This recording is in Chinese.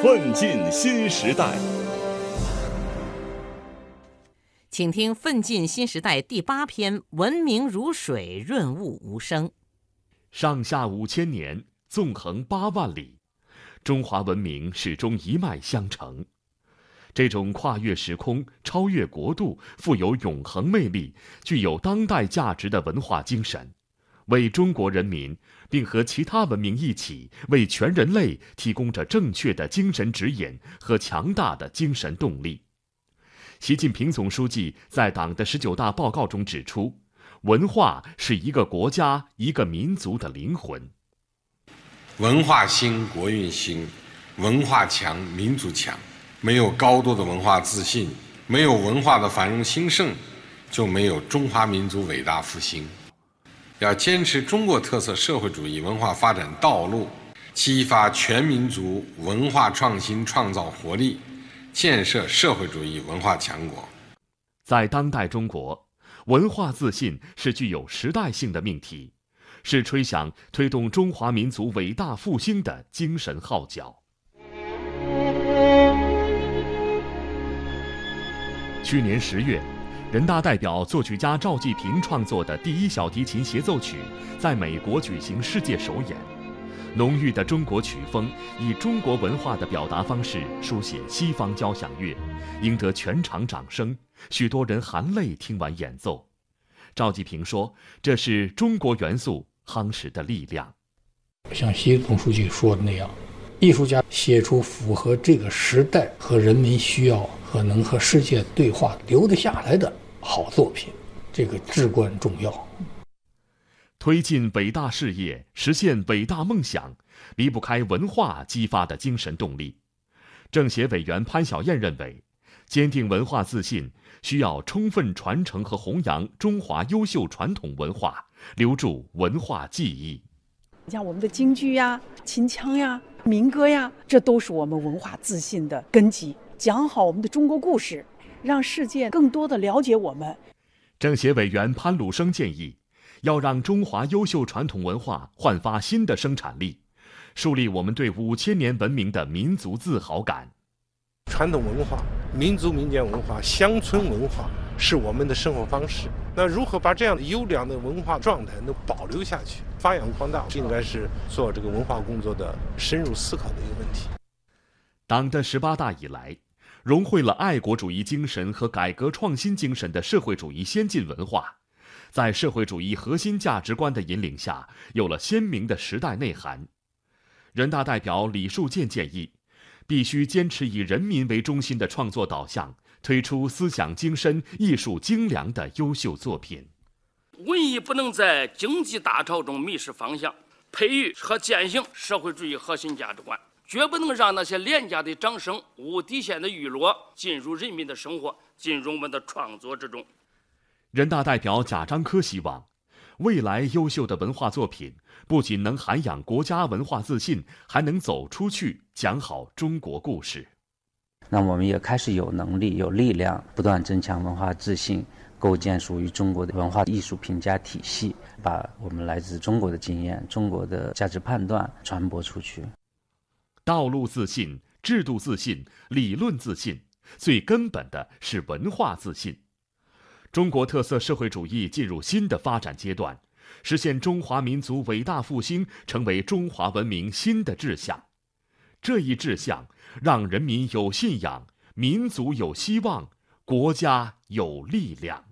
奋进新时代，请听《奋进新时代》第八篇：文明如水，润物无声。上下五千年，纵横八万里，中华文明始终一脉相承。这种跨越时空、超越国度、富有永恒魅力、具有当代价值的文化精神。为中国人民，并和其他文明一起为全人类提供着正确的精神指引和强大的精神动力。习近平总书记在党的十九大报告中指出，文化是一个国家、一个民族的灵魂。文化兴，国运兴；文化强，民族强。没有高度的文化自信，没有文化的繁荣兴盛，就没有中华民族伟大复兴。要坚持中国特色社会主义文化发展道路，激发全民族文化创新创造活力，建设社会主义文化强国。在当代中国，文化自信是具有时代性的命题，是吹响推动中华民族伟大复兴的精神号角。去年十月。人大代表作曲家赵季平创作的第一小提琴协奏曲，在美国举行世界首演。浓郁的中国曲风，以中国文化的表达方式书写西方交响乐，赢得全场掌声。许多人含泪听完演奏。赵季平说：“这是中国元素夯实的力量。”像习总书记说的那样，艺术家写出符合这个时代和人民需要。和能和世界对话留得下来的好作品，这个至关重要。推进伟大事业、实现伟大梦想，离不开文化激发的精神动力。政协委员潘晓燕认为，坚定文化自信需要充分传承和弘扬中华优秀传统文化，留住文化记忆。你像我们的京剧呀、秦腔呀、民歌呀，这都是我们文化自信的根基。讲好我们的中国故事，让世界更多的了解我们。政协委员潘鲁生建议，要让中华优秀传统文化焕发新的生产力，树立我们对五千年文明的民族自豪感。传统文化、民族民间文化、乡村文化是我们的生活方式。那如何把这样的优良的文化状态能保留下去、发扬光大，应该是做这个文化工作的深入思考的一个问题。党的十八大以来。融汇了爱国主义精神和改革创新精神的社会主义先进文化，在社会主义核心价值观的引领下，有了鲜明的时代内涵。人大代表李树建建议，必须坚持以人民为中心的创作导向，推出思想精深、艺术精良的优秀作品。文艺不能在经济大潮中迷失方向，培育和践行社会主义核心价值观。绝不能让那些廉价的掌声、无底线的娱乐进入人民的生活，进入我们的创作之中。人大代表贾樟柯希望，未来优秀的文化作品不仅能涵养国家文化自信，还能走出去讲好中国故事。那我们也开始有能力、有力量，不断增强文化自信，构建属于中国的文化艺术评价体系，把我们来自中国的经验、中国的价值判断传播出去。道路自信、制度自信、理论自信，最根本的是文化自信。中国特色社会主义进入新的发展阶段，实现中华民族伟大复兴成为中华文明新的志向。这一志向让人民有信仰，民族有希望，国家有力量。